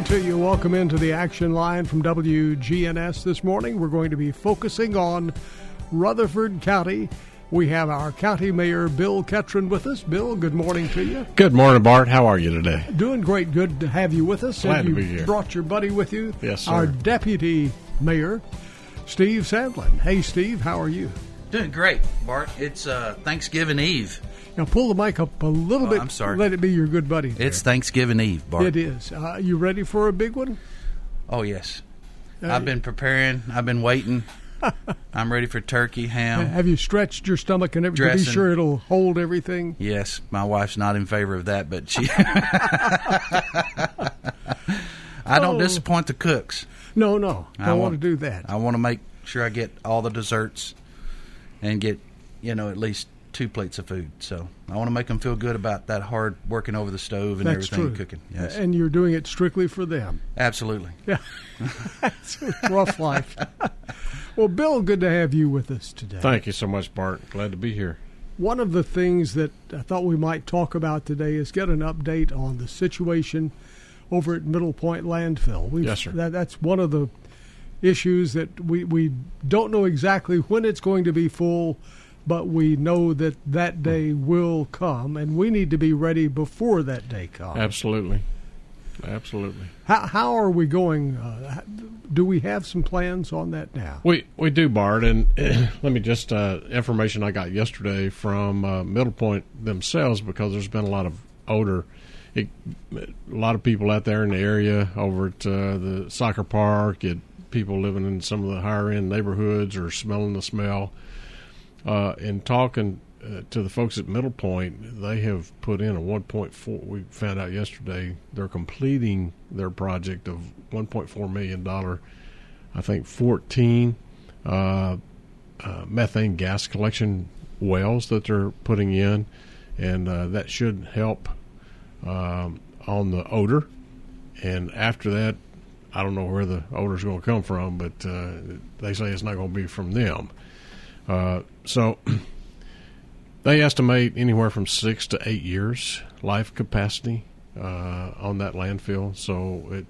Morning to you. Welcome into the action line from WGNS this morning. We're going to be focusing on Rutherford County. We have our county mayor, Bill Ketron, with us. Bill, good morning to you. Good morning, Bart. How are you today? Doing great. Good to have you with us. Glad and to you be here. brought your buddy with you. Yes, sir. Our deputy mayor, Steve Sandlin. Hey, Steve, how are you? Doing great, Bart. It's uh, Thanksgiving Eve. Now pull the mic up a little Oh, bit. I'm sorry. Let it be your good buddy. It's Thanksgiving Eve, Bart. It is. Uh, you ready for a big one? Oh yes. Uh, I've been preparing. I've been waiting. I'm ready for turkey, ham. Have you stretched your stomach and everything to be sure it'll hold everything? Yes, my wife's not in favor of that, but she. I don't Oh. disappoint the cooks. No, no. I Don't want- to do that. I want to make sure I get all the desserts and get, you know, at least two plates of food. So I want to make them feel good about that hard working over the stove and That's everything true. cooking. Yes, And you're doing it strictly for them. absolutely. Yeah. it's rough life. well, Bill, good to have you with us today. Thank you so much, Bart. Glad to be here. One of the things that I thought we might talk about today is get an update on the situation over at Middle Point Landfill. We've, Yes, sir. That, that's one of the issues that we, we don't know exactly when it's going to be full, but we know that that day will come, and we need to be ready before that day comes. Absolutely. Absolutely. How, how are we going? Uh, do we have some plans on that now? We we do, Bart, and let me just uh, information I got yesterday from uh, Middle Point themselves because there's been a lot of odor. It, a lot of people out there in the area over at uh, the soccer park, it, people living in some of the higher end neighborhoods are smelling the smell. Uh, talking uh, to the folks at Middle Point, they have put in a 1.4. We found out yesterday they're completing their project of 1.4 million dollar. I think 14 uh, uh, methane gas collection wells that they're putting in, and uh, that should help um, on the odor. And after that, I don't know where the odor's going to come from, but uh, they say it's not going to be from them. Uh, so they estimate anywhere from six to eight years life capacity uh, on that landfill. So it,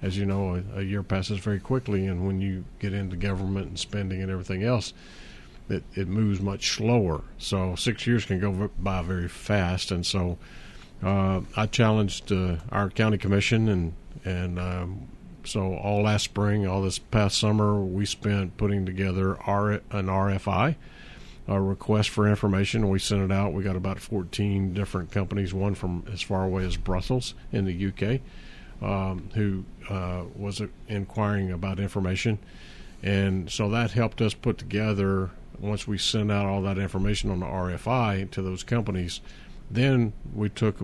as you know, a, a year passes very quickly, and when you get into government and spending and everything else, it, it moves much slower. So six years can go by very fast, and so uh, I challenged uh, our county commission, and and um, so all last spring, all this past summer, we spent putting together an RFI, a request for information. We sent it out. We got about 14 different companies, one from as far away as Brussels in the UK, um, who uh, was inquiring about information. And so that helped us put together, once we sent out all that information on the RFI to those companies, then we took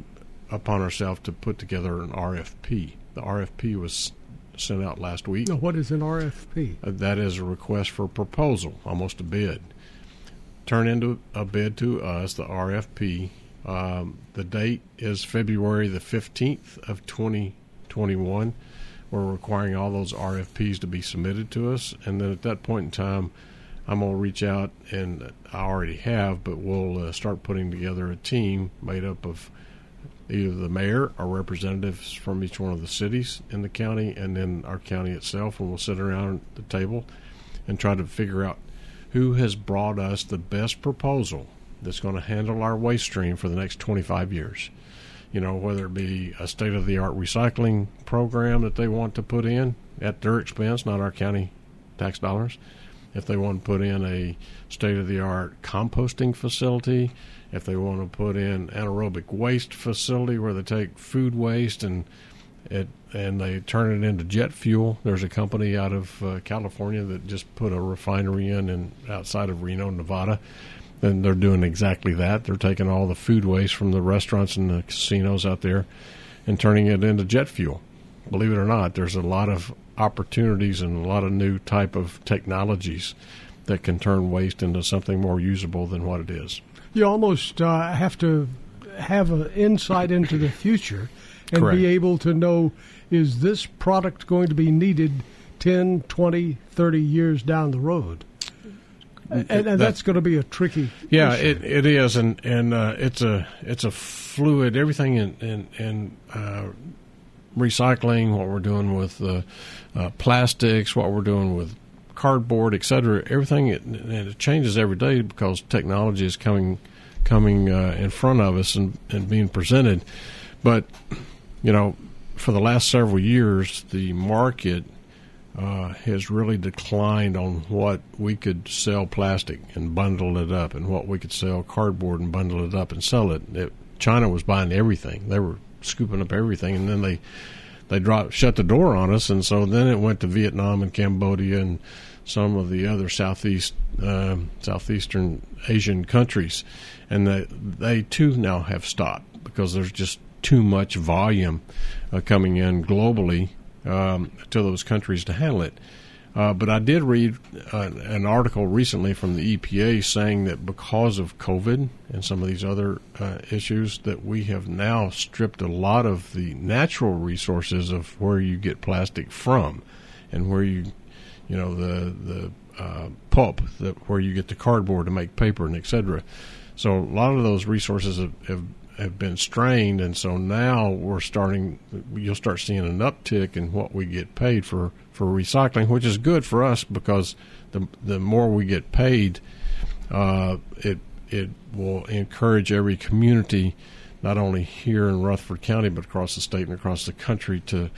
upon ourselves to put together an RFP. The RFP was sent out last week. Now, what is an RFP? Uh, That is a request for proposal, almost a bid. Turn into a bid to us, the RFP. Um, the date is February the 15th of 2021. We're requiring all those RFPs to be submitted to us, and then at that point in time, I'm going to reach out, and I already have, but we'll uh, start putting together a team made up of either the mayor or representatives from each one of the cities in the county, and then our county itself, and we'll sit around the table and try to figure out who has brought us the best proposal that's going to handle our waste stream for the next 25 years. You know, whether it be a state of the art recycling program that they want to put in at their expense, not our county tax dollars. If they want to put in a state of the art composting facility, if they want to put in anaerobic waste facility where they take food waste and it and they turn it into jet fuel. There's a company out of uh, California that just put a refinery in and outside of Reno, Nevada. And they're doing exactly that. They're taking all the food waste from the restaurants and the casinos out there and turning it into jet fuel. Believe it or not, there's a lot of opportunities and a lot of new type of technologies that can turn waste into something more usable than what it is. You almost uh, have to have an insight into the future and Correct. be able to know is this product going to be needed 10, 20, 30 years down the road? And, and that- that's going to be a tricky. Yeah, it, it is, and and uh, it's a it's a fluid. Everything in in, in uh, recycling, what we're doing with uh, uh, plastics, what we're doing with cardboard, et cetera. Everything it, it changes every day because technology is coming coming uh, in front of us and, and being presented. But you know, for the last several years, the market uh, has really declined on what we could sell plastic and bundle it up, and what we could sell cardboard and bundle it up and sell it. it China was buying everything; they were scooping up everything, and then they they dropped shut the door on us, and so then it went to Vietnam and Cambodia and some of the other southeast um, southeastern Asian countries, and they they too now have stopped because there's just too much volume uh, coming in globally um, to those countries to handle it. Uh, but I did read uh, an article recently from the EPA saying that because of COVID and some of these other uh, issues, that we have now stripped a lot of the natural resources of where you get plastic from, and where you, you know, the the uh, pulp that where you get the cardboard to make paper and et cetera. So a lot of those resources have, have have been strained, and so now we're starting. You'll start seeing an uptick in what we get paid for for recycling, which is good for us because the the more we get paid, uh, it it will encourage every community, not only here in Rutherford County but across the state and across the country to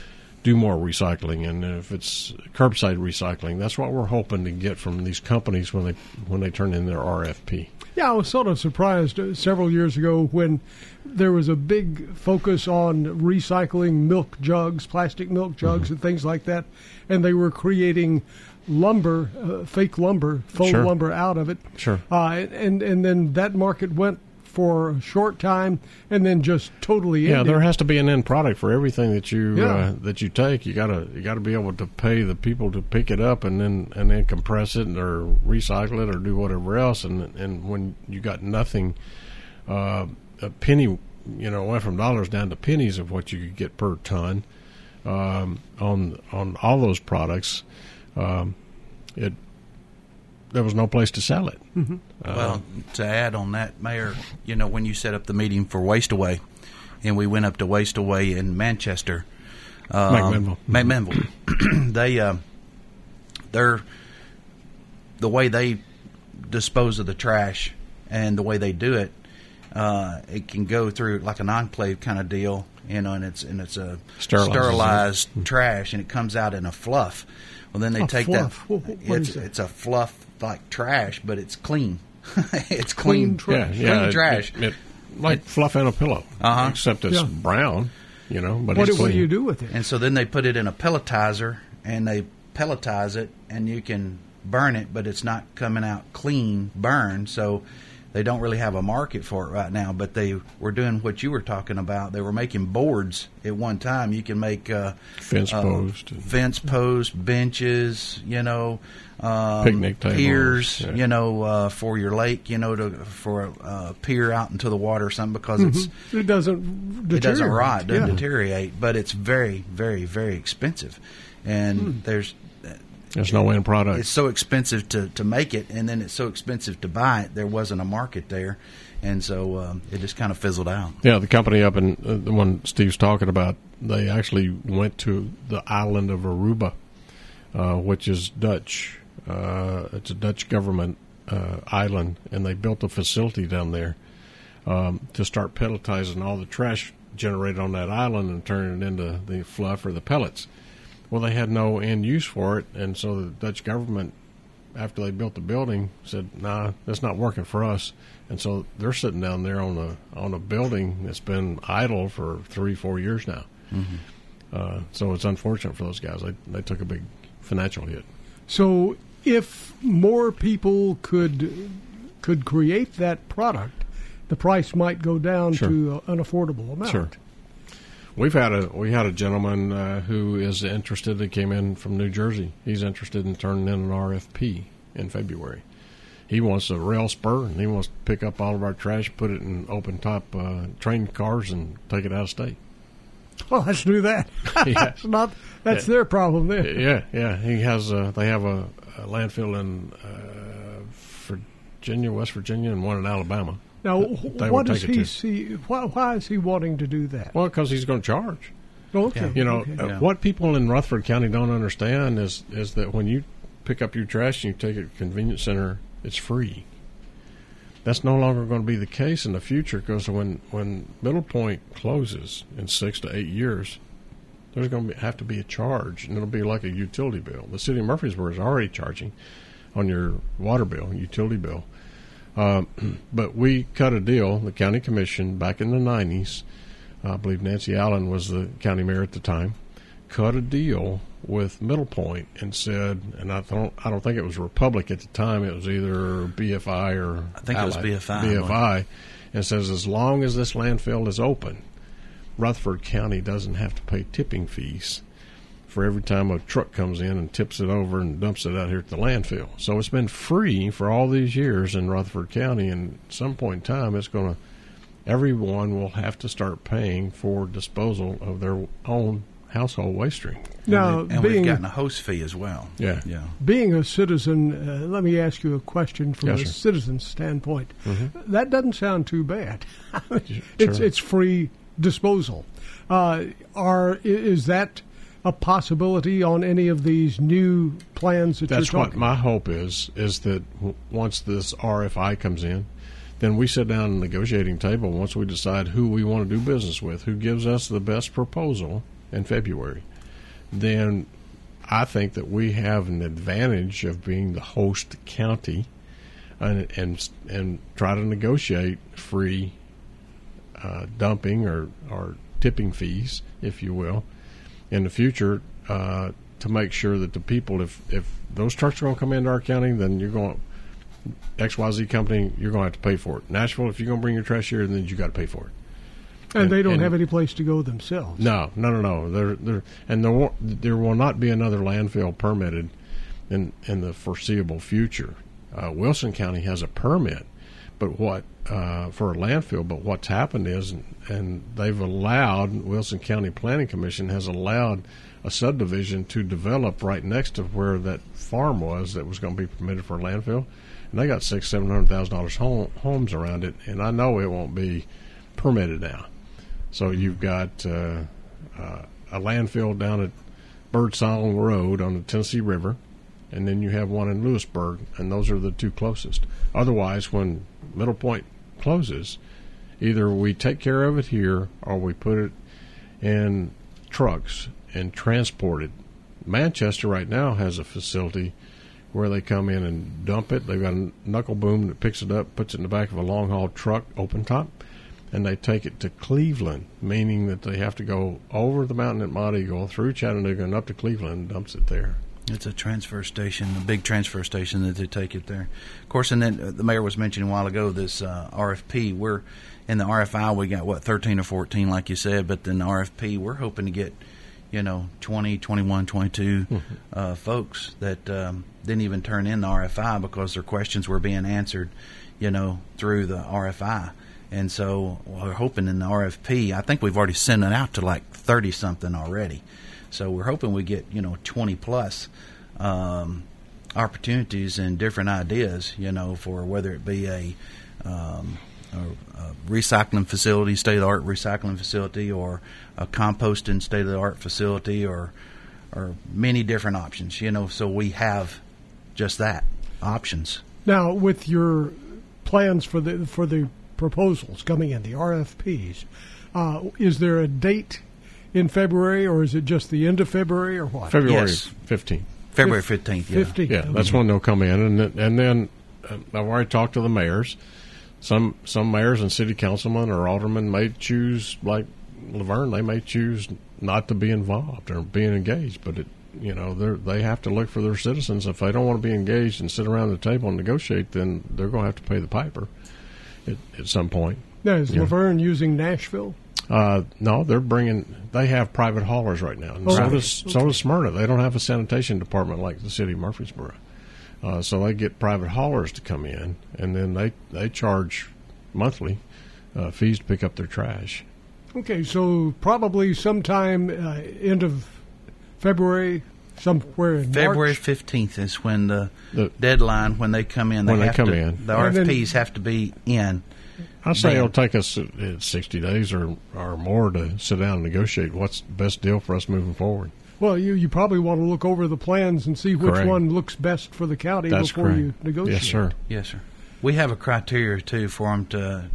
do more recycling. And if it's curbside recycling, that's what we're hoping to get from these companies when they when they turn in their RFP. Yeah, I was sort of surprised uh, several years ago when there was a big focus on recycling milk jugs, plastic milk jugs, Mm-hmm. and things like that, and they were creating lumber, uh, fake lumber, faux Sure. lumber out of it. Sure. Uh, and and then that market went for a short time, and then just totally Yeah, there has to be an end product for everything that you Yeah. uh, that you take. You gotta you gotta be able to pay the people to pick it up and then and then compress it or recycle it or do whatever else. And and when you got nothing, uh, a penny, you know, went from dollars down to pennies of what you could get per ton um, on on all those products. Um, it there was no place to sell it. Well, to add on that, Mayor, you know, when you set up the meeting for Waste Away, and we went up to Waste Away in Manchester, um, McMinnville. McMinnville, they, uh, they're the way they dispose of the trash and the way they do it. Uh, it can go through like an enclave kind of deal, you know, and it's and it's a Sterilizes it. sterilized trash, and it comes out in a fluff. Well, then they A take fluff? that. Wh- wh- what it's is it's a fluff like trash, but it's clean. it's Clean clean, trash. Yeah, yeah, clean it- trash. It, it- like fluff in a pillow, Uh-huh. except it's Yeah. brown. You know, but what, it's do, what do you do with it? And so then they put it in a pelletizer and they pelletize it and you can burn it, but it's not coming out clean burn. So they don't really have a market for it right now. But they were doing what you were talking about. They were making boards at one time. You can make uh, Fence uh, post. fence posts, benches, you know, um, Picnic tables, piers, yeah. you know, uh, for your lake, you know, to for a uh, pier out into the water or something because it's It doesn't. it doesn't rot, it doesn't Yeah. deteriorate, but it's very, very, very expensive. And Hmm. there's There's no end product. it's so expensive to, to make it, and then it's so expensive to buy it. There wasn't a market there, and so um, it just kind of fizzled out. Yeah, the company up in uh, the one Steve's talking about, they actually went to the island of Aruba, uh, which is Dutch. Uh, it's a Dutch government uh, island, and they built a facility down there um, to start pelletizing all the trash generated on that island and turning it into the fluff or the pellets. Well, they had no end use for it, and so the Dutch government, after they built the building, said, "Nah, that's not working for us." And so they're sitting down there on a on a building that's been idle for three, four years now. Uh, so it's unfortunate for those guys. They they took a big financial hit. So if more people could could create that product, the price might go down Sure. to an affordable amount. Sure. We've had a we had a gentleman uh, who is interested. That came in from New Jersey. He's interested in turning in an RFP in February. He wants a rail spur and he wants to pick up all of our trash, put it in open top uh, train cars, and take it out of state. Well, let's do that. Yeah. that's not that's Yeah. their problem then. Yeah, yeah. He has. A, they have a, a landfill in uh, Virginia, West Virginia, and one in Alabama. Now, what does he to. see? Why, why is he wanting to do that? Well, because he's going to charge. okay, You know, okay. uh, what people in Rutherford County don't understand is is that when you pick up your trash and you take it to a convenience center, it's free. That's no longer going to be the case in the future because when when Middle Point closes in six to eight years, there's going to be, have to be a charge, and it'll be like a utility bill. The city of Murfreesboro is already charging on your water bill, utility bill. Um, but we cut a deal, the county commission, back in the 90s. I believe Nancy Allen was the county mayor at the time. Cut a deal with Middle Point and said, and I don't, I don't think it was Republic at the time. It was either BFI or I think it was BFI, BFI, and says as long as this landfill is open, Rutherford County doesn't have to pay tipping fees for every time a truck comes in and tips it over and dumps it out here at the landfill. So it's been free for all these years in Rutherford County, and at some point in time, it's going to everyone will have to start paying for disposal of their own household waste stream. now, and being we've gotten a host fee as well. Yeah. yeah. being a citizen, uh, let me ask you a question from Yes, a sir. citizen standpoint. That doesn't sound too bad. it's Sure. it's free disposal. Uh, are is that a possibility on any of these new plans that That's what my hope is. Is that w- once this RFI comes in, then we sit down at the negotiating table. Once we decide who we want to do business with, who gives us the best proposal in February, then I think that we have an advantage of being the host county, and and and try to negotiate free uh, dumping or or tipping fees, if you will, in the future uh, to make sure that the people, if if those trucks are going to come into our county, then you're going XYZ company, you're going to have to pay for it. Nashville, if you're going to bring your trash here, then you got to pay for it. and they don't and- have any place to go themselves. No, no, no, no. There, there, and there, won't, there will not be another landfill permitted in in the foreseeable future. Uh, Wilson County has a permit, but what uh, for a landfill? But what's happened is, and they've allowed Wilson County Planning Commission has allowed a subdivision to develop right next to where that farm was that was going to be permitted for a landfill, and they got six, seven hundred thousand dollars home, homes around it, and I know it won't be permitted now. So you've got uh, uh, a landfill down at Birdsong Road on the Tennessee River, and then you have one in Lewisburg, and those are the two closest. Otherwise, when Middle Point closes, either we take care of it here or we put it in trucks and transport it. Manchester right now has a facility where they come in and dump it. They've got a knuckle boom that picks it up, puts it in the back of a long haul truck, open top, and they take it to Cleveland, meaning that they have to go over the mountain at Monteagle, through Chattanooga, and up to Cleveland, and dumps it there. It's a transfer station, a big transfer station that they take it there. Of course, and then uh, the mayor was mentioning a while ago this uh, RFP. We're in the RFI. We got what thirteen or fourteen, like you said, but then the RFP, we're hoping to get you know 20, 21, 22 uh, folks that um, didn't even turn in the RFI because their questions were being answered, you know, through the RFI. And so we're hoping in the RFP. I think we've already sent it out to like thirty something already. So we're hoping we get you know twenty plus um, opportunities and different ideas. You know, for whether it be a, um, a, a recycling facility, state of the art recycling facility, or a composting state of the art facility, or or many different options. You know, so we have just that options. Now, with your plans for the for the proposals coming in, the RFPs, uh, is there a date in February, or is it just the end of February, or what? February Yes. 15th. February Fif- fifteenth. Yeah. 15th. Yeah, that's when they'll come in, and then, and then uh, I've already talked to the mayors. Some some mayors and city councilmen or aldermen may choose like La Vergne, they may choose not to be involved or being engaged, but it, you know, they they have to look for their citizens. If they don't want to be engaged and sit around the table and negotiate, then they're going to have to pay the piper at, at some point. Now, is Yeah. La Vergne using Nashville? Uh, no, they're bringing. They have private haulers right now, and Oh, so right. does so does Smyrna. They don't have a sanitation department like the city of Murfreesboro, uh, so they get private haulers to come in, and then they they charge monthly uh, fees to pick up their trash. Okay, so probably sometime uh, end of February, somewhere in February fifteenth is when the, The- deadline when they come in. They When they come to, in. the And then- RFPs have to be in. I say Then- it'll take us uh, sixty days or or more to sit down and negotiate what's the best deal for us moving forward. Well, you, you probably want to look over the plans and see which Correct. one looks best for the county That's before correct. you negotiate. Yes, sir. Yes, sir. We have a criteria too for them to,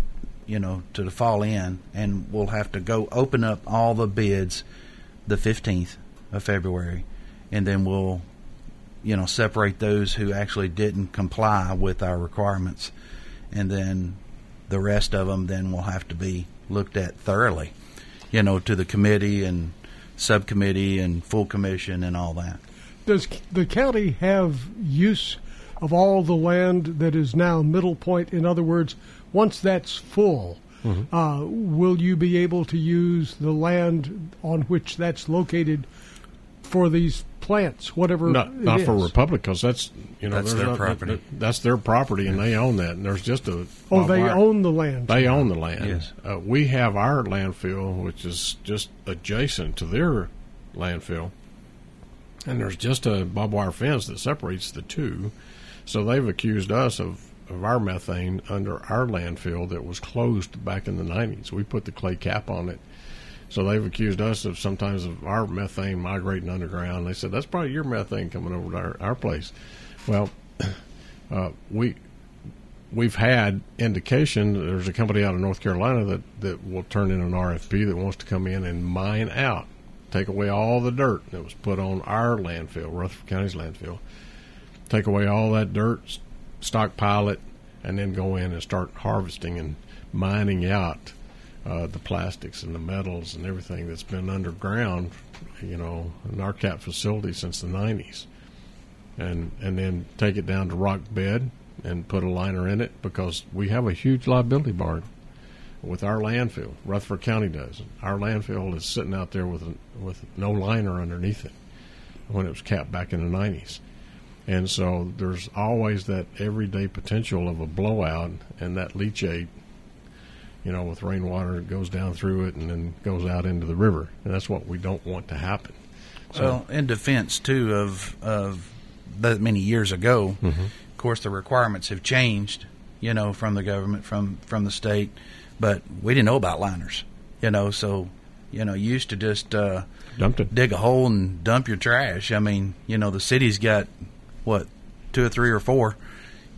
you know, to fall in, and we'll have to go open up all the bids the fifteenth of February, and then we'll, you know, separate those who actually didn't comply with our requirements, and then the rest of them then will have to be looked at thoroughly, you know, to the committee and subcommittee and full commission and all that. Does the county have use of all the land that is now Middle Point? In other words, once that's full, Mm-hmm. uh, will you be able to use the land on which that's located for these plants, whatever Not it not for is? Republic because that's you know That's their not- property. that- that's their property and they own that. And there's just a Oh, they wire- own the land. They own the land. Yes. Uh, we have our landfill, which is just adjacent to their landfill, and there's just a barbed wire fence that separates the two. So they've accused us of, of our methane under our landfill that was closed back in the 90s. We put the clay cap on it. So they've accused us of sometimes of our methane migrating underground. They said that's probably your methane coming over to our, our place. Well, uh, we we've had indication there's a company out of North Carolina that, that will turn in an RFP that wants to come in and mine out, take away all the dirt that was put on our landfill, Rutherford County's landfill, take away all that dirt, stockpile it, and then go in and start harvesting and mining out uh, the plastics and the metals and everything that's been underground, you know, in our cap facility since the 90s and and then take it down to rock bed and put a liner in it because we have a huge liability barn with our landfill. Rutherford County does. Our landfill is sitting out there with with no liner underneath it when it was capped back in the nineties. And so there's always that everyday potential of a blowout and that leachate, you know, with rainwater it goes down through it and then goes out into the river. And that's what we don't want to happen. So Well, in defense too of of that many years ago, Mm-hmm. of course the requirements have changed, you know, from the government, from from the state, but we didn't know about liners, you know, so you know, you used to just uh, dig a hole and dump your trash. I mean, you know, the city's got what two or three or four,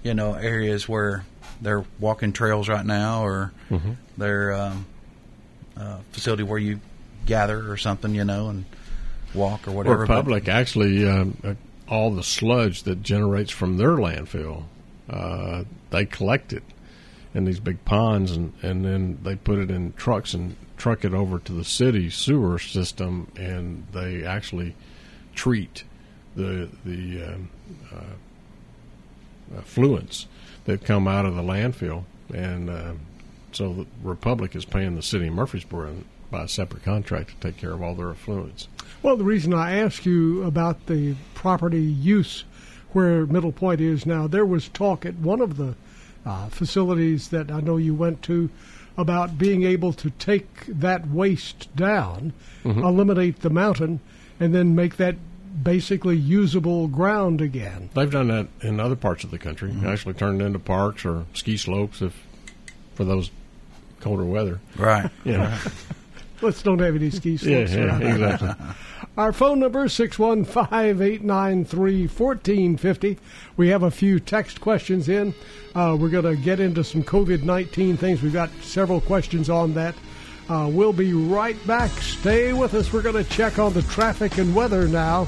you know, areas where they're walking trails right now, or Mm-hmm. they're um, uh, facility where you gather or something, you know, and walk or whatever. but- Republic actually, um, uh, all the sludge that generates from their landfill, uh, they collect it in these big ponds, and, and then they put it in trucks and truck it over to the city sewer system, and they actually treat the the um, uh, effluents that come out of the landfill, and uh, so the Republic is paying the city of Murfreesboro by a separate contract to take care of all their effluents. Well, the reason I ask you about the property use where Middle Point is now, there was talk at one of the uh, facilities that I know you went to about being able to take that waste down, eliminate the mountain, and then make that basically usable ground again. They've done that in other parts of the country. Mm-hmm. Actually, turned into parks or ski slopes if for those colder weather. right. You know. Let's don't have any ski slopes yeah, around. exactly. Our phone number is 615-893-1450. We have a few text questions in. Uh, we're going to get into some COVID-19 things. We've got several questions on that. Uh, we'll be right back. Stay with us. We're going to check on the traffic and weather now.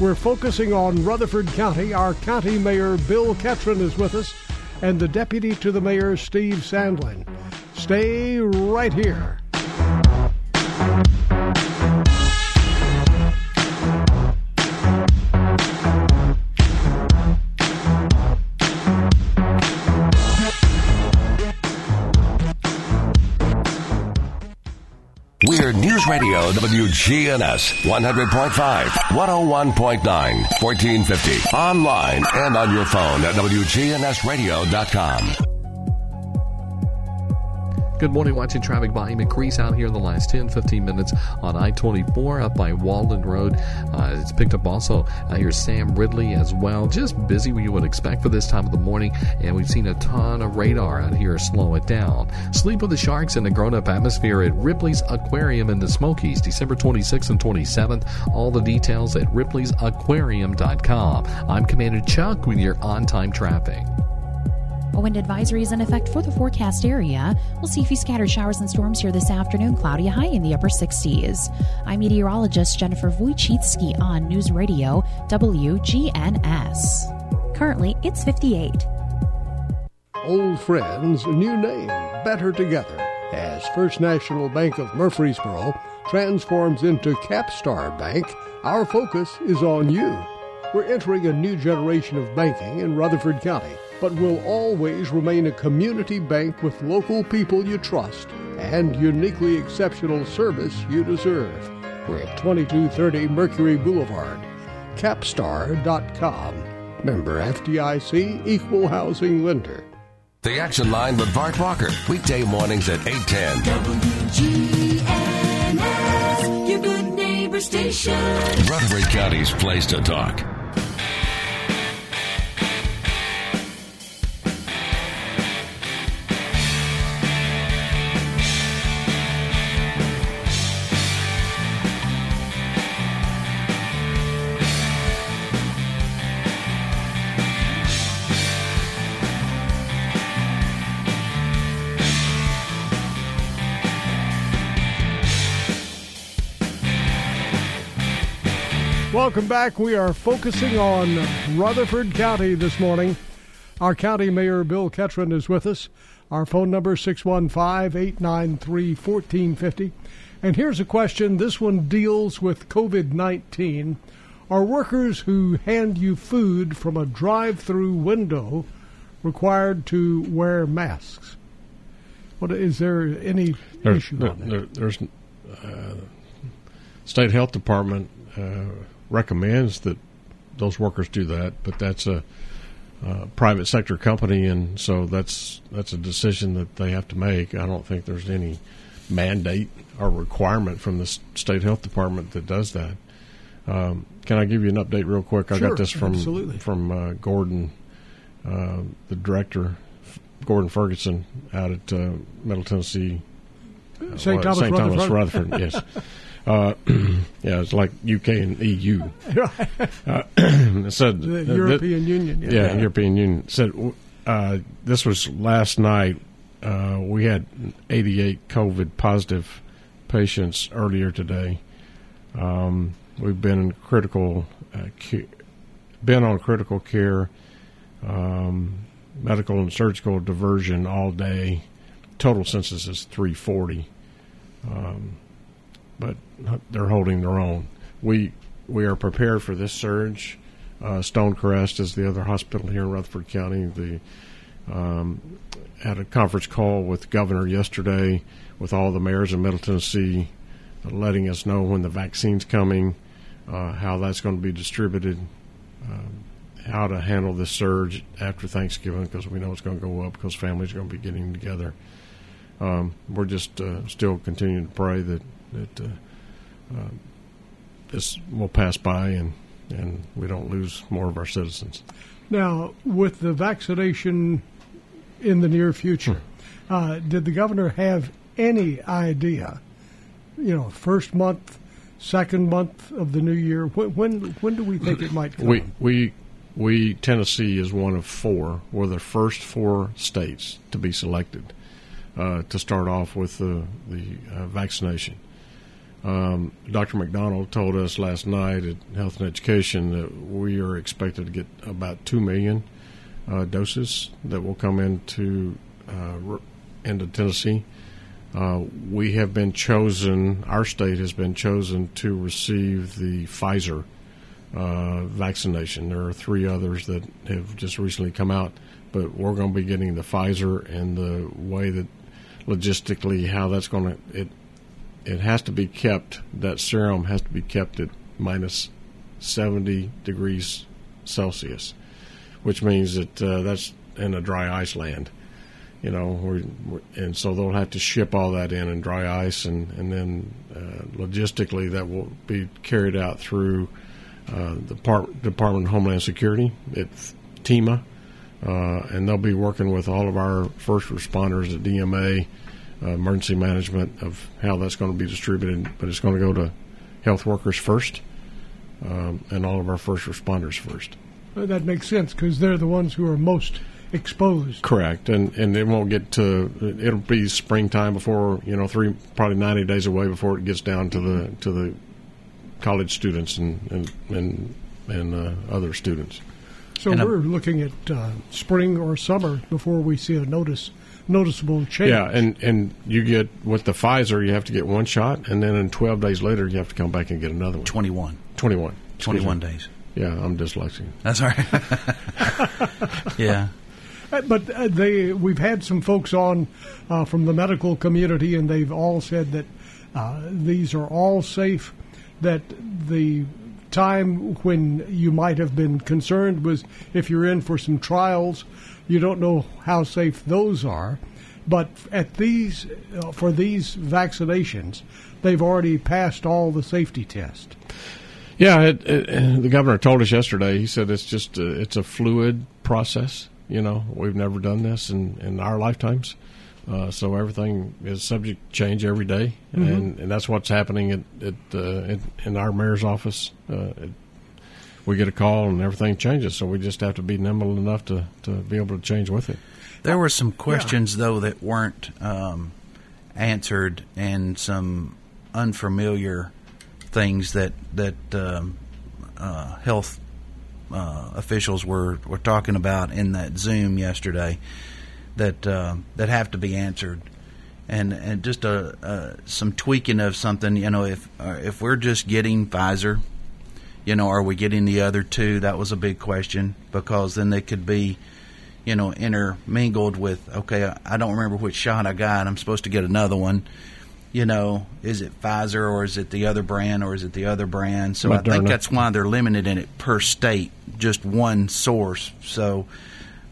We're focusing on Rutherford County. Our county mayor, Bill Ketron, is with us, and the deputy to the mayor, Steve Sandlin. Stay right here. Hear News Radio WGNS 100.5, 101.9, 1450. Online and on your phone at WGNSradio.com. Good morning. Watching traffic volume increase out here in the last 10, 15 minutes on I 24 up by Waldron Road. Uh, it's picked up also uh, here Sam Ridley as well. Just busy what you would expect for this time of the morning. And we've seen a ton of radar out here slow it down. Sleep with the Sharks in a grown up atmosphere at Ripley's Aquarium in the Smokies, December 26th and 27th. All the details at ripleysAquarium.com. I'm Commander Chuck with your on time traffic. A wind advisory is in effect for the forecast area. We'll see a few scattered showers and storms here this afternoon, cloudy high in the upper 60s. I'm meteorologist Jennifer Wojcicki on News Radio WGNS. Currently, it's 58. Old friends, new name, better together, as First National Bank of Murfreesboro transforms into Capstar Bank. Our focus is on you. We're entering a new generation of banking in Rutherford County, but will always remain a community bank with local people you trust and uniquely exceptional service you deserve. We're at 2230 Mercury Boulevard. Capstar.com. Member FDIC Equal Housing Lender. The Action Line with Bart Walker. Weekday mornings at 810. WGNS, your good neighbor station. Rutherford County's place to talk. Welcome back. We are focusing on Rutherford County this morning. Our county mayor, Bill Ketron, is with us. Our phone number 615-893-1450. And here's a question. This one deals with COVID-19. Are workers who hand you food from a drive-through window required to wear masks? What is there any There- issue there- on that? there- there's uh, state health department uh, recommends that those workers do that, but that's a uh, private sector company, and so that's that's a decision that they have to make. I don't think there's any mandate or requirement from the state health department that does that. Um, can I give you an update real quick? I Sure, got this from absolutely. from uh, Gordon, uh, the director, Gordon Ferguson, out at uh, Middle Tennessee St. well, Thomas, St. Thomas Rutherford. Rutherford. yes. Uh, yeah, it's like UK and EU. Uh, said The uh, th- European Union. yeah, European Union said uh, this was last night. Uh, we had 88 COVID positive patients earlier today. Um, we've been in critical, uh, ca- been on critical care, um, medical and surgical diversion all day. Total census is 340, um, but they're holding their own. We we are prepared for this surge. Uh, Stonecrest is the other hospital here in Rutherford County. The um, had a conference call with the governor yesterday with all the mayors in Middle Tennessee, uh, letting us know when the vaccine's coming, uh, how that's going to be distributed, um, how to handle this surge after Thanksgiving because we know it's going to go up because families are going to be getting together. Um, we're just uh, still continuing to pray that that uh, uh, this will pass by and and we don't lose more of our citizens. Now, with the vaccination in the near future, uh, did the governor have any idea? You know, first month, second month of the new year. When when, when do we think it might come? We we we Tennessee is one of four. We're the first four states to be selected uh, to start off with the the uh, vaccination. Um, Dr. McDonald told us last night at Health and Education that we are expected to get about two million uh, doses that will come into uh, into Tennessee. Uh, we have been chosen. Our state has been chosen to receive the Pfizer uh, vaccination. There are three others that have just recently come out, but we're going to be getting the Pfizer and the way that logistically how that's going to it it has to be kept. That serum has to be kept at minus seventy degrees Celsius, which means that uh, that's in a dry ice land. You know, we're, we're, and so they'll have to ship all that in in dry ice, and and then uh, logistically that will be carried out through uh, the Part- Department of Homeland Security, at TEMA, uh, and they'll be working with all of our first responders at DMA, uh, emergency management of how that's going to be distributed. But it's going to go to health workers first, um, and all of our first responders first. Uh, That makes sense because they're the ones who are most exposed. Correct, and and it won't get to. It'll be springtime before you know three probably ninety days away before it gets down to the to the college students and and and, and uh, other students. So And, uh, we're looking at uh, spring or summer before we see a notice noticeable change. Yeah, and and you get with the Pfizer, you have to get one shot, and then in twelve days later, you have to come back and get another one. 21. Twenty one. 21 days. Yeah, I'm dyslexic. That's all right. yeah. Uh, But uh, they, we've had some folks on uh, from the medical community, and they've all said that uh, these are all safe. That the time when you might have been concerned was if you're in for some trials. You don't know how safe those are, but at these uh, for these vaccinations, they've already passed all the safety tests. Yeah, it, it, the governor told us yesterday. He said it's just a, it's a fluid process. You know, we've never done this in in our lifetimes, uh, so everything is subject to change every day, and, and that's what's happening at, at uh, in, in our mayor's office. Uh, it, we get a call and everything changes, so we just have to be nimble enough to, to be able to change with it. There were some questions, though, that weren't um, answered and some unfamiliar things that, that um, uh, health uh, officials were, were talking about in that Zoom yesterday that, uh, that have to be answered. And, and just a, uh, some tweaking of something, you know, if uh, if we're just getting Pfizer, you know, are we getting the other two? That was a big question because then they could be, you know, intermingled with, okay, I don't remember which shot I got. I'm supposed to get another one. You know, is it Pfizer or is it the other brand or is it the other brand? So I think that's why they're limited in it per state, just one source. So,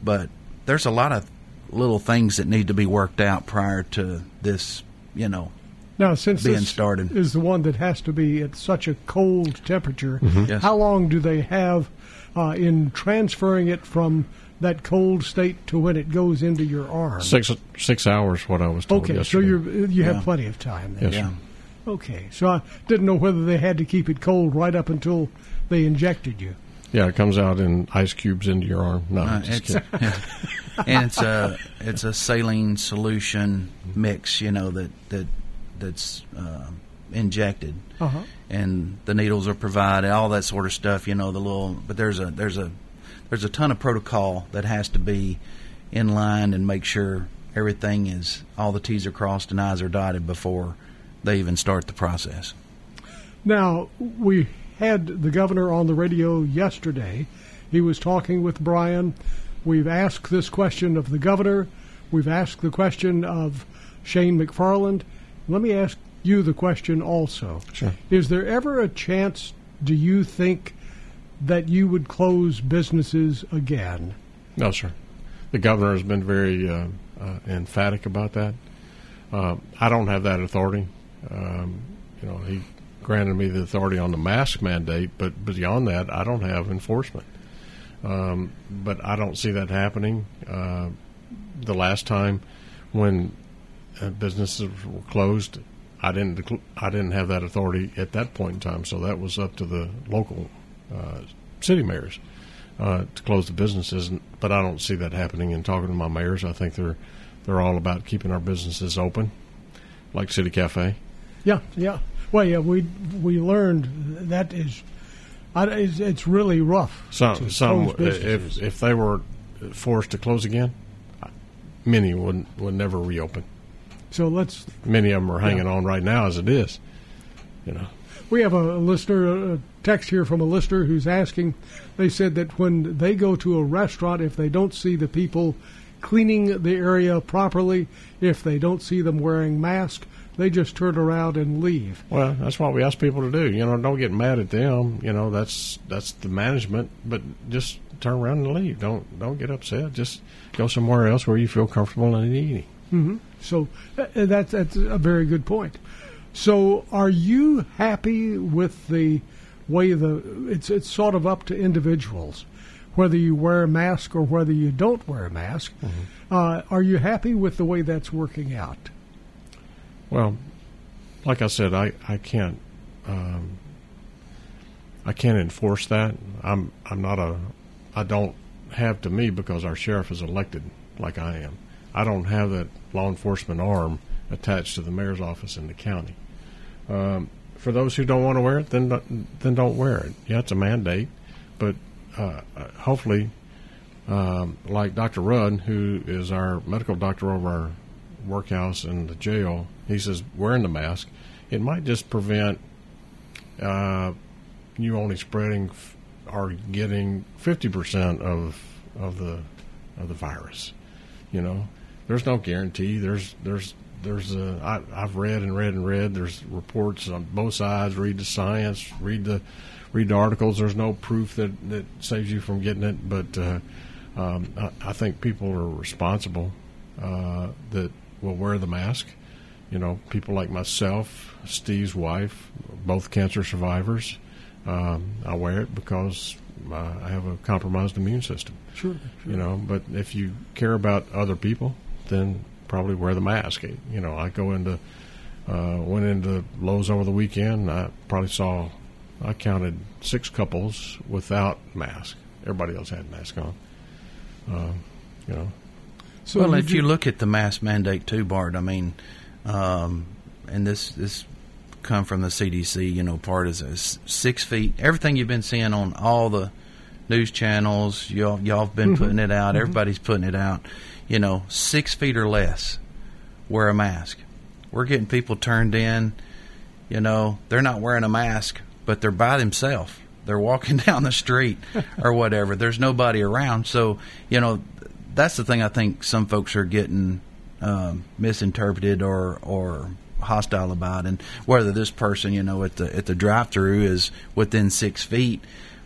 but there's a lot of little things that need to be worked out prior to this, you know, Now, since being this started. is the one that has to be at such a cold temperature, Yes. how long do they have uh, in transferring it from that cold state to when it goes into your arm? Six six hours, what I was told okay, so yesterday. you you have Yeah. plenty of time. Then. Yes, yeah. Okay, so I didn't know whether they had to keep it cold right up until they injected you. Yeah, it comes out in ice cubes into your arm. No, Uh, I'm just it's, kidding. and it's a it's a saline solution mix, you know that that that's uh, injected, Uh huh. and the needles are provided, all that sort of stuff. You know the little, but there's a there's a there's a ton of protocol that has to be in line and make sure everything is all the T's are crossed and I's are dotted before they even start the process. Now, we had the governor on the radio yesterday. He was talking with Brian. We've asked this question of the governor. We've asked the question of Shane McFarland. Let me ask you the question also. Sure. Is there ever a chance, do you think, that you would close businesses again? No, sir. The governor has been very uh, uh, emphatic about that. Uh, I don't have that authority. Um, you know, he granted me the authority on the mask mandate, but beyond that, I don't have enforcement. Um, but I don't see that happening. Uh, the last time when uh, businesses were closed, I didn't I didn't have that authority at that point in time. So that was up to the local uh, city mayors uh, to close the businesses. But I don't see that happening. And talking to my mayors, I think they're they're all about keeping our businesses open, like City Cafe. Yeah, yeah. Well, yeah, we we learned that is, I, it's, it's really rough. Some some uh, if if they were forced to close again, many would would never reopen. so let's Many of them are hanging on right now as it is. You know. We have a listener, a text here from a listener who's asking. They said that when they go to a restaurant, if they don't see the people cleaning the area properly, if they don't see them wearing masks, they just turn around and leave. Well, that's what we ask people to do. You know, don't get mad at them. You know, that's that's the management, but just turn around and leave. Don't don't get upset. Just go somewhere else where you feel comfortable and eating. So uh, that's that's a very good point. So, are you happy with the way the it's it's sort of up to individuals whether you wear a mask or whether you don't wear a mask? Uh, are you happy with the way that's working out? Well, like I said, I I can't um, I can't enforce that. I'm I'm not a I don't have to me because our sheriff is elected like I am. I don't have that law enforcement arm attached to the mayor's office in the county. Um, for those who don't want to wear it, then then don't wear it. Yeah, it's a mandate, but uh, hopefully, um, like Dr. Rudd, who is our medical doctor over our workhouse and the jail, he says wearing the mask, it might just prevent uh, you only spreading f- or getting fifty percent of of the of the virus. You know, there's no guarantee. There's there's there's uh, I, I've read and read and read. There's reports on both sides. Read the science. Read the read the articles. There's no proof that that saves you from getting it. But uh, um, I, I think people are responsible uh, that will wear the mask. You know, people like myself, Steve's wife, both cancer survivors. Um, I wear it because uh, I have a compromised immune system. Sure. You know, but if you care about other people, then probably wear the mask. You know, I go into uh, went into Lowe's over the weekend. And I probably saw I counted six couples without mask. Everybody else had mask on. Um, you know, So well, if do- you look at the mask mandate too, Bart, I mean, um, and this this come from the CDC. You know, part is six feet. Everything you've been seeing on all the news channels, y'all y'all have been putting it out. Everybody's putting it out. You know, six feet or less, wear a mask. We're getting people turned in. You know, they're not wearing a mask, but they're by themselves. They're walking down the street or whatever. There's nobody around. So, you know, that's the thing I think some folks are getting um, misinterpreted or or hostile about, and whether this person, you know, at the at the drive-through is within six feet,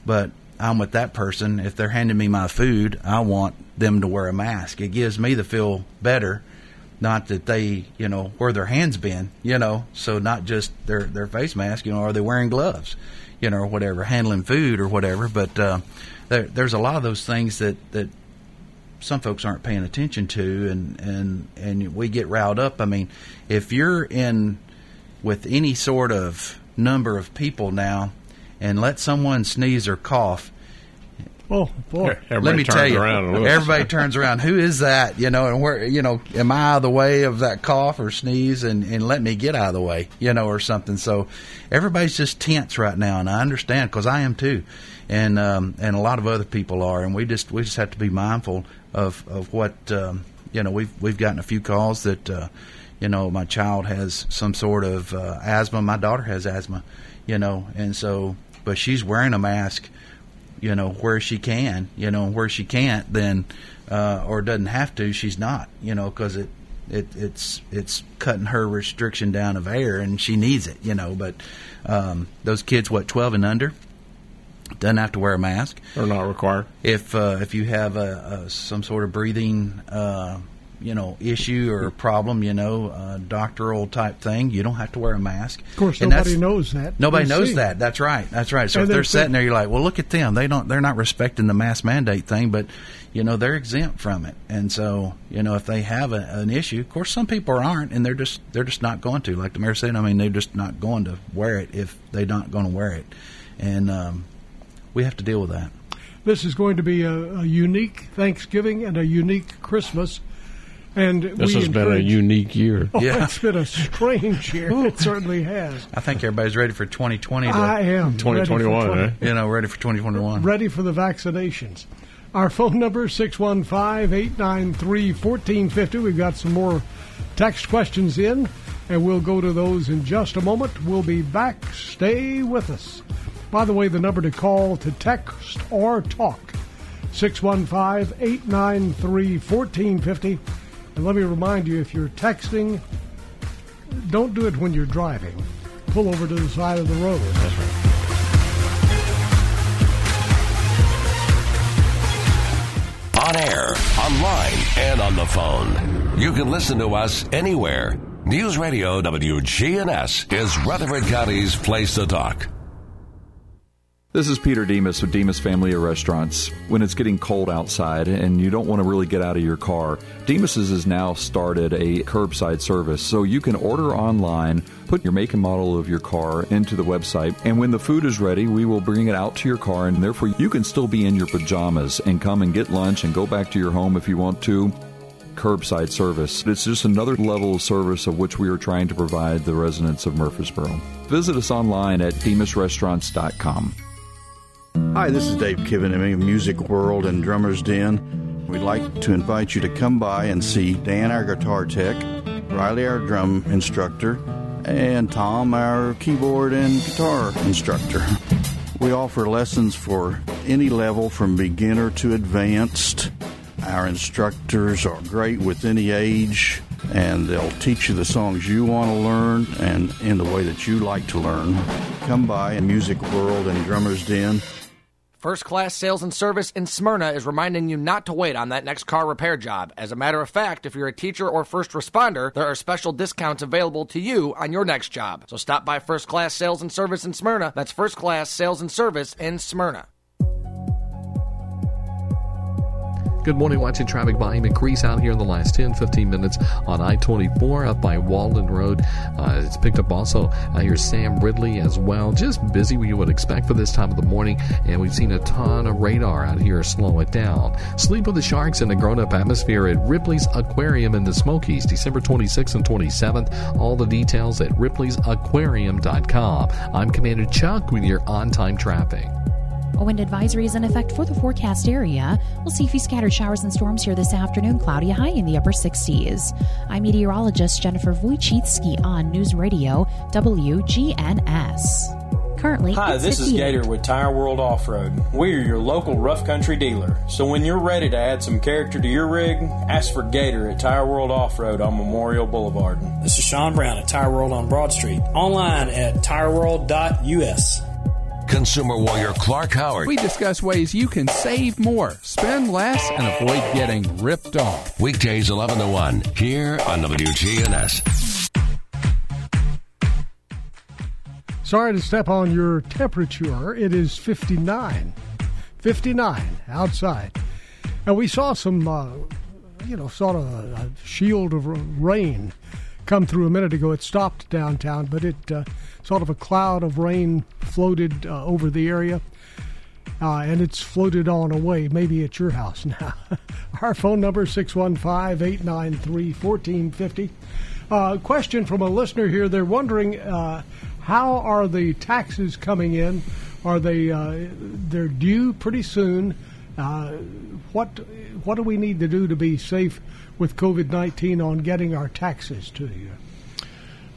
but I'm with that person. If they're handing me my food, I want them to wear a mask. It gives me the feel better. Not that they, you know, where their hands been, you know, so not just their their face mask, you know, are they wearing gloves, you know, or whatever, handling food or whatever. But uh, there, there's a lot of those things that that some folks aren't paying attention to and and and we get riled up. I mean if you're in with any sort of number of people now and let someone sneeze or cough oh boy, everybody let me turns tell you around everybody turns around. Who is that you know and where you know am i out of the way of that cough or sneeze and and let me get out of the way you know or something. So everybody's just tense right now and i understand because i am too and um and a lot of other people are and we just we just have to be mindful of of what um you know we've we've gotten a few calls that uh you know my child has some sort of uh, asthma. My daughter has asthma you know and so but she's wearing a mask you know where she can you know where she can't then uh, or doesn't have to she's not you know because it, it it's it's cutting her restriction down of air and she needs it you know but um, those kids what 12 and under doesn't have to wear a mask they're not required. if uh, if you have a, a some sort of breathing uh, you know issue or problem you know uh, doctoral type thing you don't have to wear a mask of course, And nobody knows that. Nobody They knows see. that. That's right. That's right. So And if they're they're sitting there, you're like, well, look at them. They don't. They're not respecting the mask mandate thing, but you know they're exempt from it. And so you know if they have a, an issue, of course some people aren't, and they're just they're just not going to. Like the mayor said, I mean they're just not going to wear it if they're not going to wear it, and um, we have to deal with that. This is going to be a, a unique Thanksgiving and a unique Christmas. And This has been a unique year. Oh, Yeah. it's been a strange year. it certainly has. I think everybody's ready for 2020. To, I am. 2021, 20 eh? you know, ready for 2021. ready for the vaccinations. Our phone number is 615-893-1450. We've got some more text questions in, and we'll go to those in just a moment. We'll be back. Stay with us. By the way, the number to call to text or talk 615-893-1450. And let me remind you if you're texting don't do it when you're driving. Pull over to the side of the road. That's right. On air, online, and on the phone. You can listen to us anywhere. News Radio WGNS is Rutherford County's place to talk. This is Peter Demos with Demos Family of Restaurants. When it's getting cold outside and you don't want to really get out of your car, Demos's has now started a curbside service so you can order online, put your make and model of your car into the website, and when the food is ready, we will bring it out to your car and therefore you can still be in your pajamas and come and get lunch and go back to your home if you want to curbside service. It's just another level of service of which we are trying to provide the residents of Murfreesboro. Visit us online at demosrestaurants.com. Hi, this is Dave Kivenemy of Music World and Drummers Den. We'd like to invite you to come by and see Dan, our guitar tech, Riley, our drum instructor, and Tom, our keyboard and guitar instructor. We offer lessons for any level from beginner to advanced. Our instructors are great with any age, and they'll teach you the songs you want to learn and in the way that you like to learn. Come by in Music World and Drummers Den. First Class Sales and Service in Smyrna is reminding you not to wait on that next car repair job. As a matter of fact, if you're a teacher or first responder, there are special discounts available to you on your next job. So stop by First Class Sales and Service in Smyrna. That's First Class Sales and Service in Smyrna. Good morning. Watching traffic volume increase out here in the last 10, 15 minutes on I 24 up by Waldron Road. Uh, it's picked up also uh, here Sam Ridley as well. Just busy what you would expect for this time of the morning. And we've seen a ton of radar out here slow it down. Sleep with the Sharks in a grown up atmosphere at Ripley's Aquarium in the Smokies, December 26th and 27th. All the details at ripleysAquarium.com. I'm Commander Chuck with your on time traffic. Oh, a wind advisory is in effect for the forecast area. We'll see a few scattered showers and storms here this afternoon, cloudy high in the upper 60s. I'm meteorologist Jennifer Wojcicki on News Radio WGNS. Currently, Hi, this is Gator with Tire World Off Road. We're your local rough country dealer. So when you're ready to add some character to your rig, ask for Gator at Tire World Off Road on Memorial Boulevard. This is Sean Brown at Tire World on Broad Street. Online at tireworld.us. Consumer warrior Clark Howard. We discuss ways you can save more, spend less, and avoid getting ripped off. Weekdays 11 to 1 here on WGNS. Sorry to step on your temperature. It is 59. 59 outside. And we saw some, uh, you know, sort of a, a shield of rain come through a minute ago. It stopped downtown, but it uh, sort of a cloud of rain floated uh, over the area. Uh, and it's floated on away, maybe at your house now. Our phone number 615-893-1450. Uh, question from a listener here. They're wondering uh, how are the taxes coming in? Are they uh, they're due pretty soon? Uh, what what do we need to do to be safe with COVID nineteen on getting our taxes to you?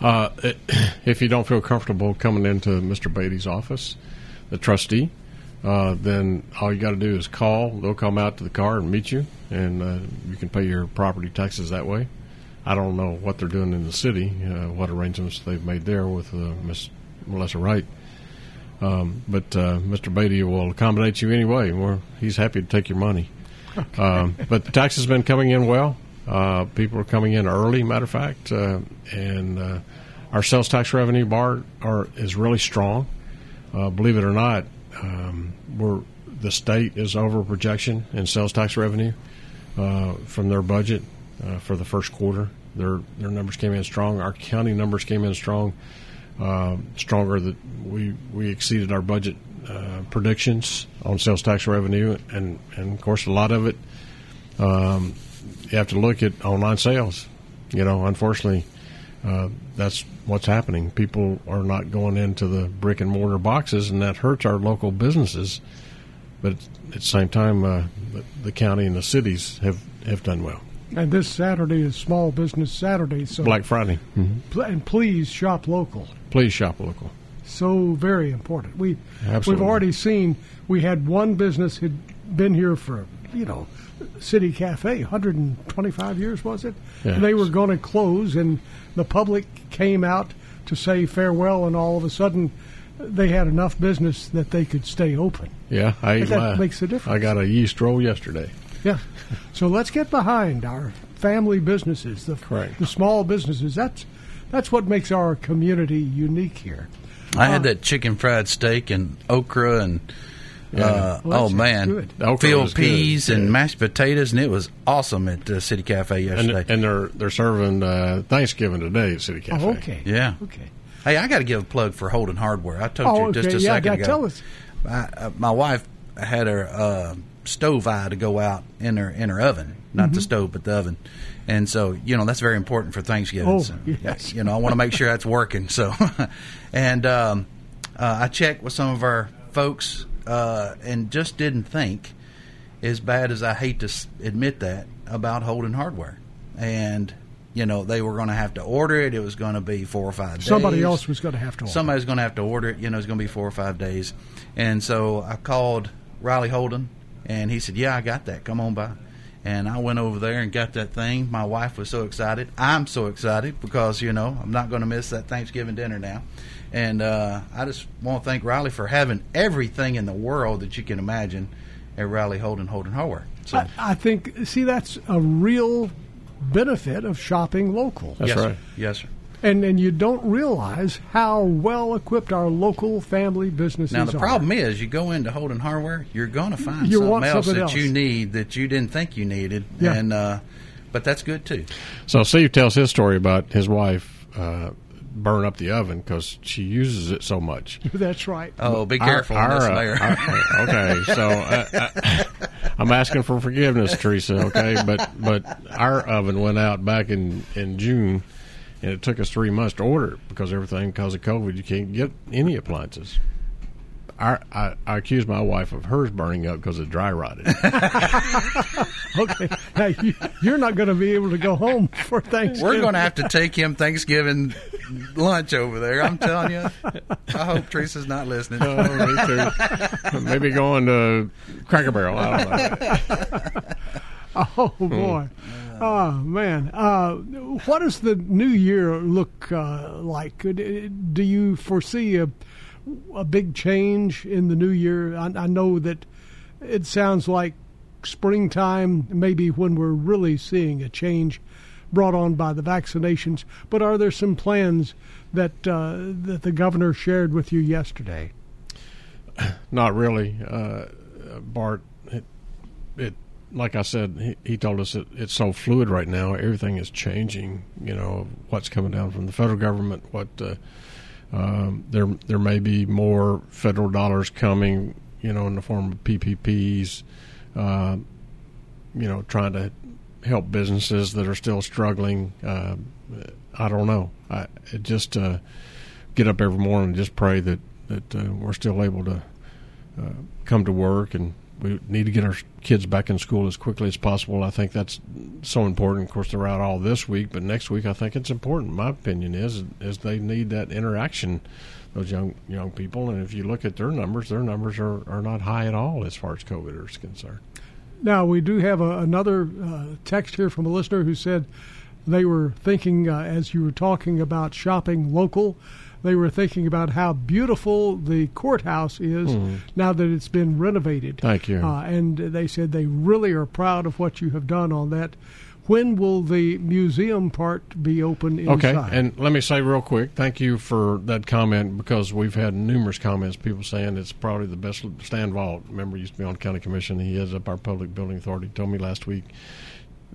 Uh, if you don't feel comfortable coming into Mr. Beatty's office, the trustee, uh, then all you got to do is call. They'll come out to the car and meet you, and uh, you can pay your property taxes that way. I don't know what they're doing in the city, uh, what arrangements they've made there with uh, Miss Melissa Wright. Um, but uh, Mr. Beatty will accommodate you anyway. We're, he's happy to take your money. Um, but the tax has been coming in well. Uh, people are coming in early, matter of fact, uh, and uh, our sales tax revenue bar are, is really strong. Uh, believe it or not, um, we're the state is over projection in sales tax revenue uh, from their budget uh, for the first quarter. Their their numbers came in strong. Our county numbers came in strong, stronger. That we we exceeded our budget predictions on sales tax revenue, and and of course a lot of it. Um, you have to look at online sales. You know, unfortunately, uh, that's what's happening. People are not going into the brick and mortar boxes, and that hurts our local businesses. But at the same time, uh, the, the county and the cities have, have done well. And this Saturday is Small Business Saturday, so Black Friday. hmm pl- and please shop local. Please shop local. So very important. We Absolutely. we've already seen we had one business had been here for you know City Cafe, 125 years was it? Yeah. And they were going to close, and the public came out to say farewell, and all of a sudden, they had enough business that they could stay open. Yeah, I ate That my- makes a difference. I got a yeast roll yesterday. Yeah. So let's get behind our family businesses, the Correct. the small businesses. That's that's what makes our community unique here. I had uh, that chicken fried steak and okra and Yeah. uh, Well, oh man, good. The field was good. peas and Yeah. mashed potatoes, and it was awesome at the City Cafe yesterday. and they're they're serving uh, Thanksgiving today at City Cafe. Oh, okay. yeah. Okay. Hey, I got to give a plug for Holden Hardware. I told Oh, you just okay. a Yeah, second yeah, ago. tell us. I, uh, my wife had her uh, stove eye to go out in her in her oven, not Mm-hmm. the stove, but the oven. And so, you know, that's very important for Thanksgiving. Oh, So, yes. You know, I want to make sure that's working. So, and um, uh, I checked with some of our folks uh, and just didn't think, as bad as I hate to admit that, about Holden Hardware. And, you know, they were going to have to order it. It was going to be four or five Somebody days. else was going to have to. order. Somebody's going to have to order it. You know, it's going to be four or five days. And so I called Riley Holden, and he said, "Yeah, I got that. Come on by." And I went over there and got that thing. My wife was so excited. I'm so excited because you know I'm not going to miss that Thanksgiving dinner now. And uh, I just want to thank Riley for having everything in the world that you can imagine at Riley Holden Holden Hardware. So I, I think. See, that's a real benefit of shopping local. That's yes, right. Sir. Yes, sir. And and you don't realize how well equipped our local family businesses are. Now the are. problem is, you go into Holden Hardware, you're going to find You something want else something that else. you need that you didn't think you needed, Yeah. and uh, but that's good too. So Steve tells his story about his wife uh, burn up the oven because she uses it so much. That's right. Oh, be careful on our, this, uh, Mayor. our- okay, so uh, uh, I'm asking for forgiveness, Teresa. Okay, but but our oven went out back in in June, and it took us three months to order it because everything because of COVID, you can't get any appliances. Our, I, I accused my wife of hers burning up because it dry rotted. Okay. Now, you, you're not going to be able to go home for Thanksgiving. We're going to have to take him Thanksgiving lunch over there. I'm telling you. I hope Teresa's not listening. Oh, me too. Maybe going to Cracker Barrel. I don't know. Oh boy, oh man, uh, what does the new year look uh, like? Do you foresee a a big change in the new year? I, I know that it sounds like springtime, maybe when we're really seeing a change brought on by the vaccinations. But are there some plans that uh, that the governor shared with you yesterday? Not really, uh, Bart. It, it, like I said, he, he told us it, it's so fluid right now. Everything is changing. You know what's coming down from the federal government. What uh, um, there there may be more federal dollars coming. You know in the form of PPPs. Uh, you know trying to help businesses that are still struggling. Uh, I don't know. I just uh, get up every morning and just pray that that uh, we're still able to uh, come to work and we need to get our kids back in school as quickly as possible. I think that's so important. Of course, they're out all this week, but next week I think it's important. My opinion is is they need that interaction, those young young people. And if you look at their numbers, their numbers are, are not high at all as far as COVID is concerned. Now, we do have a, another uh, text here from a listener who said they were thinking, uh, as you were talking about shopping local, they were thinking about how beautiful the courthouse is Mhm. now that it's been renovated. Thank you. Uh, and they said they really are proud of what you have done on that. When will the museum part be open inside? Okay, and let me say real quick, thank you for that comment because we've had numerous comments, people saying it's probably the best Stan Vault. Remember, used to be on county commission. He heads up our public building authority. Told me last week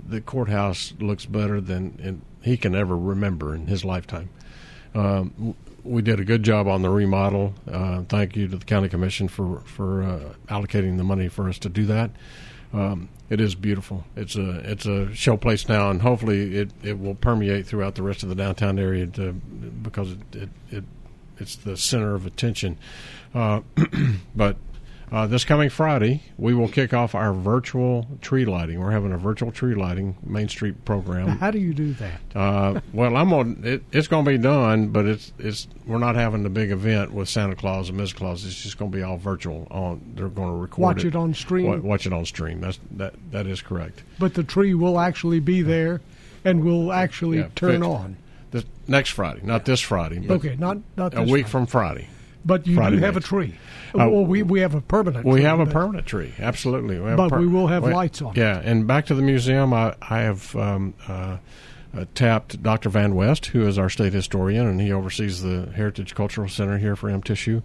the courthouse looks better than he can ever remember in his lifetime. Um, we did a good job on the remodel. Uh, thank you to the county commission for for uh, allocating the money for us to do that. Um, it is beautiful. It's a it's a show place now, and hopefully it, it will permeate throughout the rest of the downtown area to, because it, it, it it's the center of attention. Uh, but Uh, this coming Friday, we will kick off our virtual tree lighting. We're having a virtual tree lighting Main Street program. How do you do that? Uh, well, I'm on. It, it's going to be done, but it's it's we're not having the big event with Santa Claus and Miss Claus. It's just going to be all virtual. On they're going to record it. Watch it on stream? Wa- Watch it on stream. That's that that is correct. But the tree will actually be there and will actually Yeah, turn on. This next Friday, not this Friday. But Okay, not not a week Friday. from Friday. But you Friday do have next. a tree. Uh, well, we we have a permanent. We tree, have a but- permanent tree, absolutely. have But a we will have lights on it. Yeah, and back to the museum, I, I have um, uh, uh, tapped Dr. Van West, who is our state historian, and he oversees the Heritage Cultural Center here for MTSU,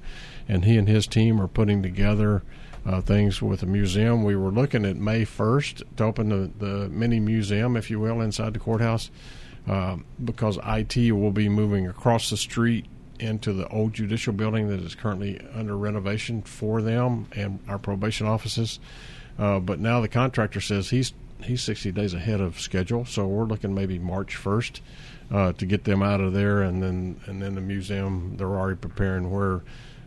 and he and his team are putting together uh, things with the museum. We were looking at May 1st to open the, the mini museum, if you will, inside the courthouse, um, because IT will be moving across the street into the old judicial building that is currently under renovation for them and our probation offices. Uh, but now the contractor says he's he's 60 days ahead of schedule, so we're looking maybe March 1st uh, to get them out of there, and then and then the museum they're already preparing where,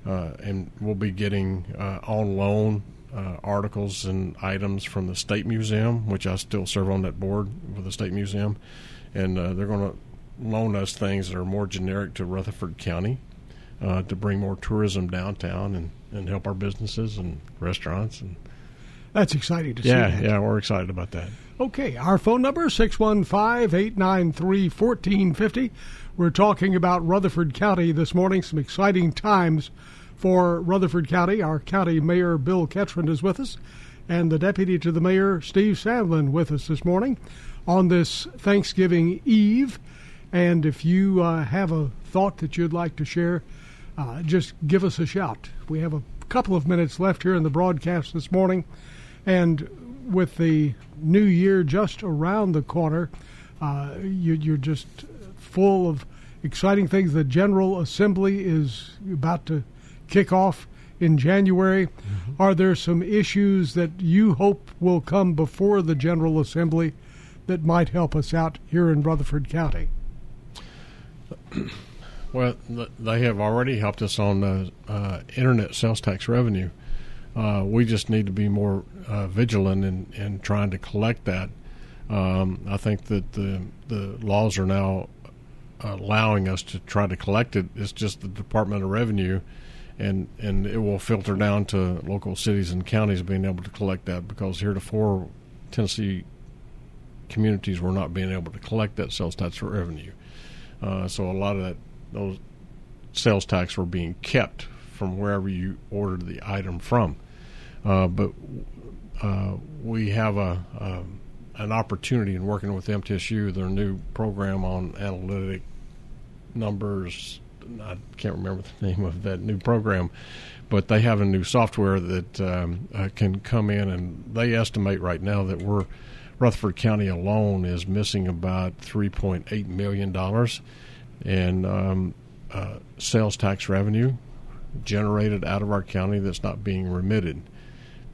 uh, and we'll be getting uh, on loan. Uh, articles and items from the state museum, which I still serve on that board with the state museum, and uh, they're going to loan us things that are more generic to Rutherford County uh, to bring more tourism downtown and, and help our businesses and restaurants and That's exciting to see. yeah that. yeah we're excited about that. Okay, our phone number 615-893-1450. We're talking about Rutherford County this morning. Some exciting times for Rutherford County. Our county mayor Bill Ketron is with us, and the deputy to the mayor Steve Sandlin with us this morning on this Thanksgiving Eve. And if you uh, have a thought that you'd like to share, uh, just give us a shout. We have a couple of minutes left here in the broadcast this morning, and with the new year just around the corner, uh, you, you're just full of exciting things. The General Assembly is about to kick off in January. Are there some issues that you hope will come before the General Assembly that might help us out here in Rutherford County? Well, they have already helped us on uh, internet sales tax revenue. Uh, we just need to be more uh, vigilant in, in trying to collect that. Um, I think that the the laws are now allowing us to try to collect it. It's just the Department of Revenue, and and it will filter down to local cities and counties being able to collect that because heretofore Tennessee communities were not being able to collect that sales tax revenue. Uh, so a lot of that those sales tax were being kept from wherever you ordered the item from. Uh, but uh, we have a, um an opportunity in working with MTSU, their new program on analytic numbers. I can't remember the name of that new program, but they have a new software that um, uh, can come in and they estimate right now that we're Rutherford County alone is missing about three point eight million dollars in um, uh, sales tax revenue generated out of our county that's not being remitted.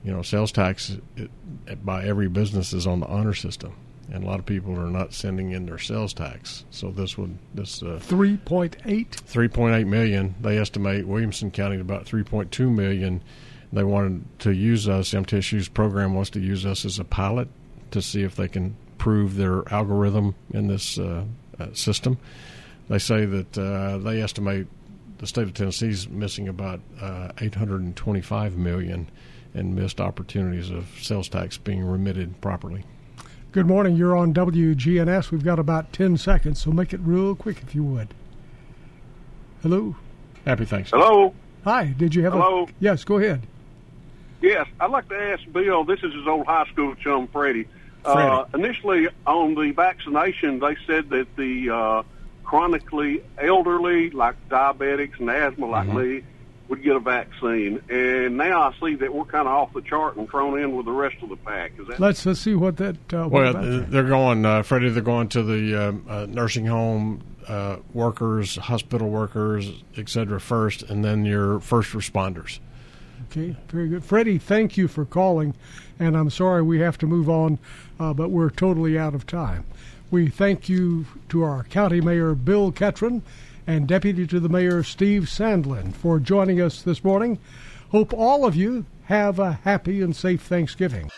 You know, sales tax it, it, by every business is on the honor system, and a lot of people are not sending in their sales tax. So this would this uh, 3.8? 3.8 million. They estimate Williamson County at about 3.2 million. They wanted to use us. MTSU's program wants to use us as a pilot to see if they can prove their algorithm in this uh, uh, system. They say that uh, they estimate the state of Tennessee is missing about uh, 825 million in missed opportunities of sales tax being remitted properly. Good morning. You're on WGNS. We've got about 10 seconds, so make it real quick if you would. Hello. Happy Thanksgiving. Hello. Hi. Did you have Hello. a. Yes, go ahead. Yes, I'd like to ask Bill. This is his old high school chum, Freddie. Uh, initially, on the vaccination, they said that the uh, chronically elderly, like diabetics and asthma, like Mm-hmm. me, would get a vaccine. And now I see that we're kind of off the chart and thrown in with the rest of the pack. Is that Let's, let's see what that. Uh, what Well, about they're going, uh, Freddie. They're going to the um, uh, nursing home uh, workers, hospital workers, et cetera, first, and then your first responders. Okay, very good. Freddie, thank you for calling, and I'm sorry we have to move on, uh, but we're totally out of time. We thank you to our County Mayor Bill Ketron and Deputy to the Mayor Steve Sandlin for joining us this morning. Hope all of you Have a happy and safe Thanksgiving.